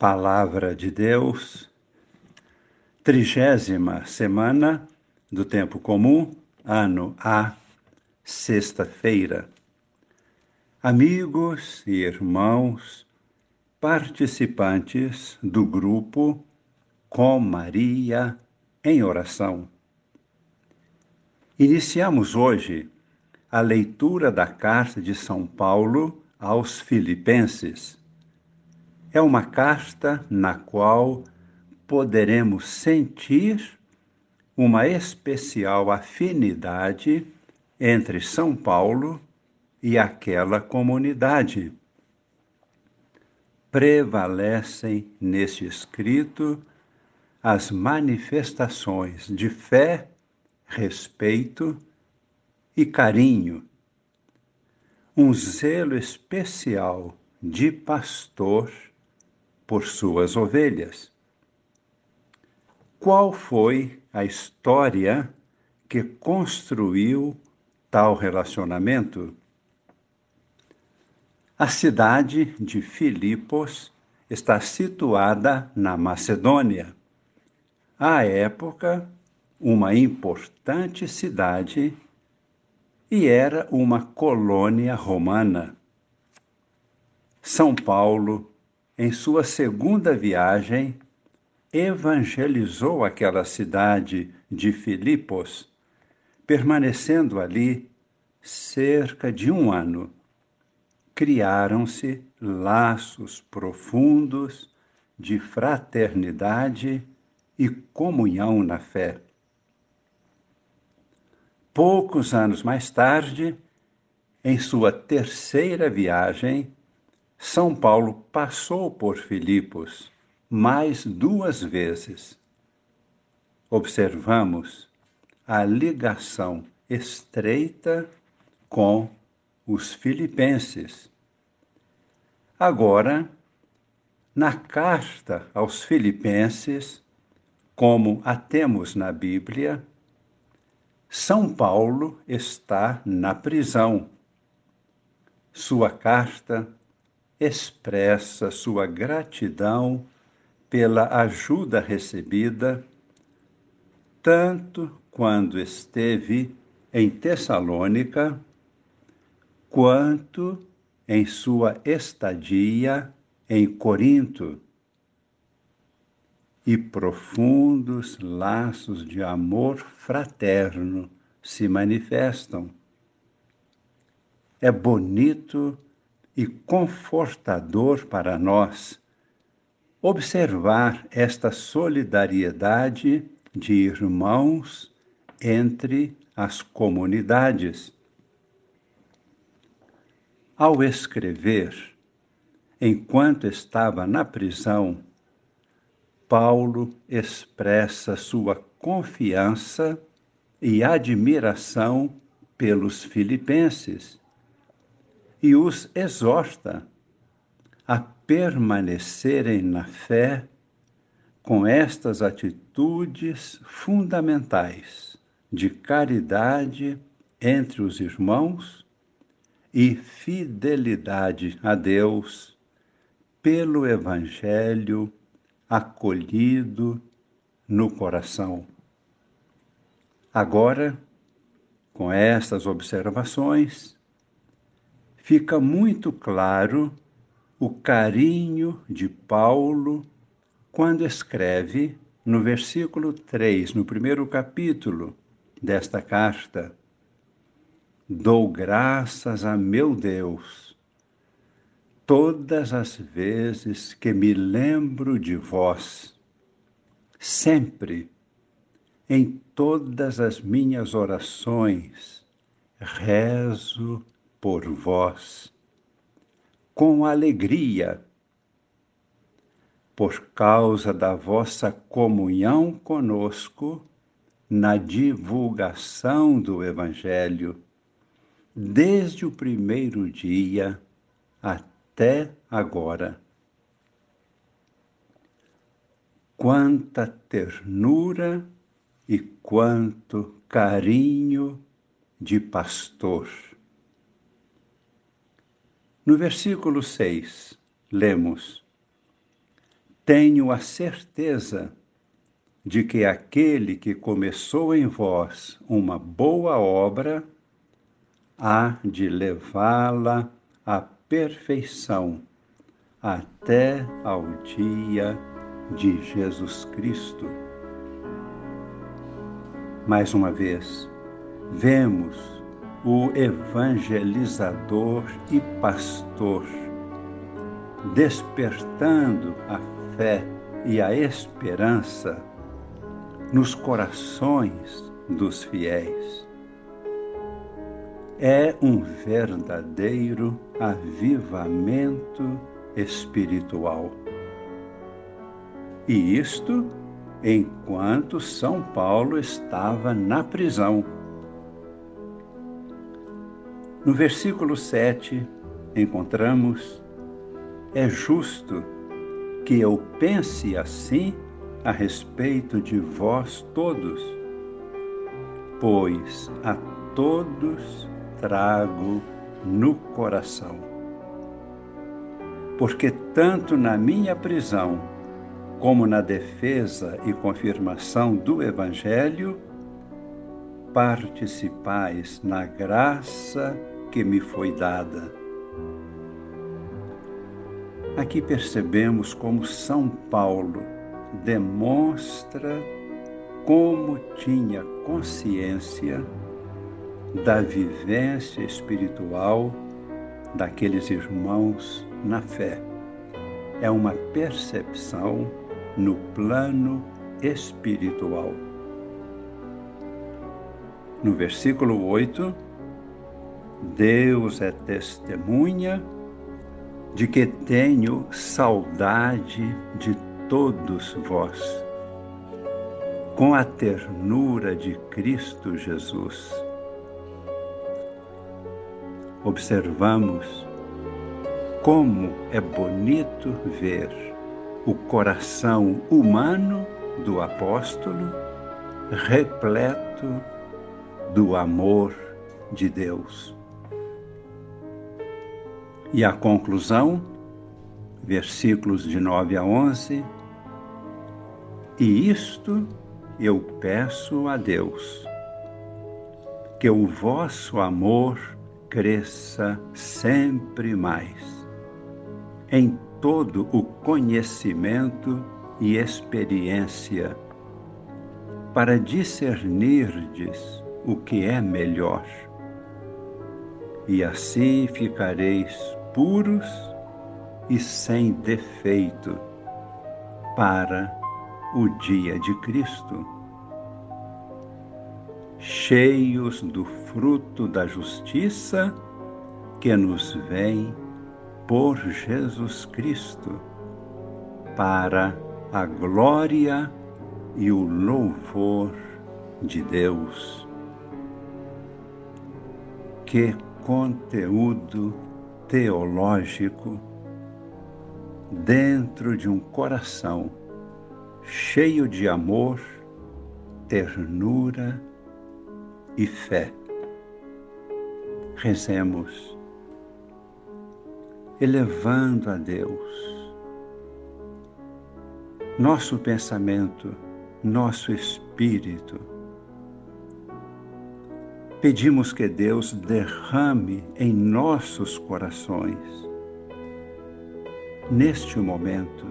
Palavra de Deus, trigésima semana do Tempo Comum, ano A, sexta-feira. Amigos e irmãos, participantes do grupo Com Maria em Oração. Iniciamos hoje a leitura da carta de São Paulo aos Filipenses é uma casta na qual poderemos sentir uma especial afinidade entre São Paulo e aquela comunidade. Prevalecem neste escrito as manifestações de fé, respeito e carinho, um zelo especial de pastor por suas ovelhas. Qual foi a história que construiu tal relacionamento? A cidade de Filipos está situada na Macedônia. À época, uma importante cidade e era uma colônia romana. São Paulo em sua segunda viagem, evangelizou aquela cidade de Filipos, permanecendo ali cerca de um ano. Criaram-se laços profundos de fraternidade e comunhão na fé. Poucos anos mais tarde, em sua terceira viagem, são Paulo passou por Filipos mais duas vezes. Observamos a ligação estreita com os filipenses. Agora, na carta aos filipenses, como a temos na Bíblia, São Paulo está na prisão. Sua carta expressa sua gratidão pela ajuda recebida, tanto quando esteve em Tessalônica, quanto em sua estadia em Corinto. E profundos laços de amor fraterno se manifestam. É bonito e confortador para nós observar esta solidariedade de irmãos entre as comunidades. Ao escrever, enquanto estava na prisão, Paulo expressa sua confiança e admiração pelos filipenses e os exorta a permanecerem na fé com estas atitudes fundamentais de caridade entre os irmãos e fidelidade a Deus pelo Evangelho acolhido no coração. Agora, com estas observações, fica muito claro o carinho de Paulo quando escreve no versículo 3, no primeiro capítulo desta carta: Dou graças a meu Deus todas as vezes que me lembro de vós, sempre, em todas as minhas orações, rezo por vós com alegria, por causa da vossa comunhão conosco na divulgação do Evangelho, desde o primeiro dia até agora. Quanta ternura e quanto carinho de pastor no versículo 6, lemos: tenho a certeza de que aquele que começou em vós uma boa obra há de levá-la à perfeição até ao dia de Jesus Cristo. Mais uma vez, vemos o evangelizador e pastor despertando a fé e a esperança nos corações dos fiéis. É um verdadeiro avivamento espiritual. E isto enquanto São Paulo estava na prisão. No versículo 7, encontramos: É justo que eu pense assim a respeito de vós todos, pois a todos trago no coração. Porque tanto na minha prisão, como na defesa e confirmação do Evangelho, participais na graça que me foi dada. Aqui percebemos como São Paulo demonstra como tinha consciência da vivência espiritual daqueles irmãos na fé. É uma percepção no plano espiritual. No versículo 8, Deus é testemunha de que tenho saudade de todos vós, com a ternura de Cristo Jesus. Observamos como é bonito ver o coração humano do apóstolo repleto do amor de Deus. E a conclusão, versículos de 9 a 11. E isto eu peço a Deus, que o vosso amor cresça sempre mais, em todo o conhecimento e experiência, para discernirdes o que é melhor. E assim ficareis puros e sem defeito para o dia de Cristo, cheios do fruto da justiça que nos vem por Jesus Cristo, para a glória e o louvor de Deus. Que conteúdo teológico dentro de um coração cheio de amor, ternura e fé. Rezemos, elevando a Deus nosso pensamento, nosso espírito. Pedimos que Deus derrame em nossos corações, neste momento,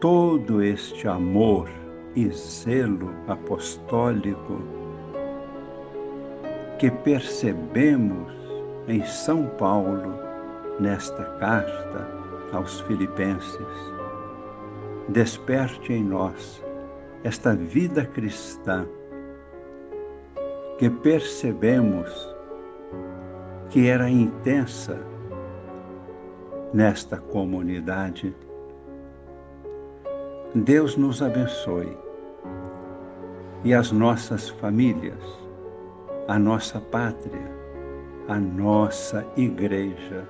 todo este amor e zelo apostólico que percebemos em São Paulo nesta carta aos Filipenses. Desperte em nós esta vida cristã que percebemos que era intensa nesta comunidade Deus nos abençoe e as nossas famílias, a nossa pátria, a nossa igreja.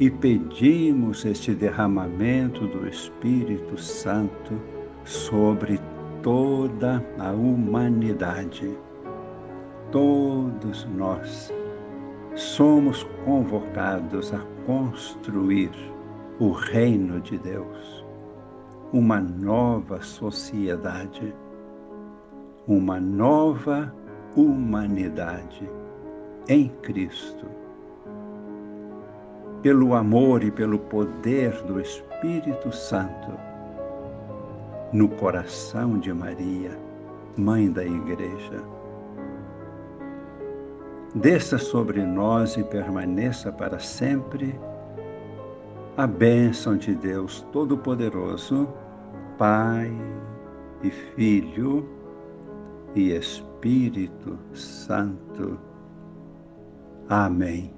E pedimos este derramamento do Espírito Santo sobre toda a humanidade. Todos nós somos convocados a construir o reino de Deus, uma nova sociedade, uma nova humanidade em Cristo. Pelo amor e pelo poder do Espírito Santo, no coração de Maria, Mãe da Igreja. Desça sobre nós e permaneça para sempre a bênção de Deus Todo-Poderoso, Pai e Filho e Espírito Santo. Amém.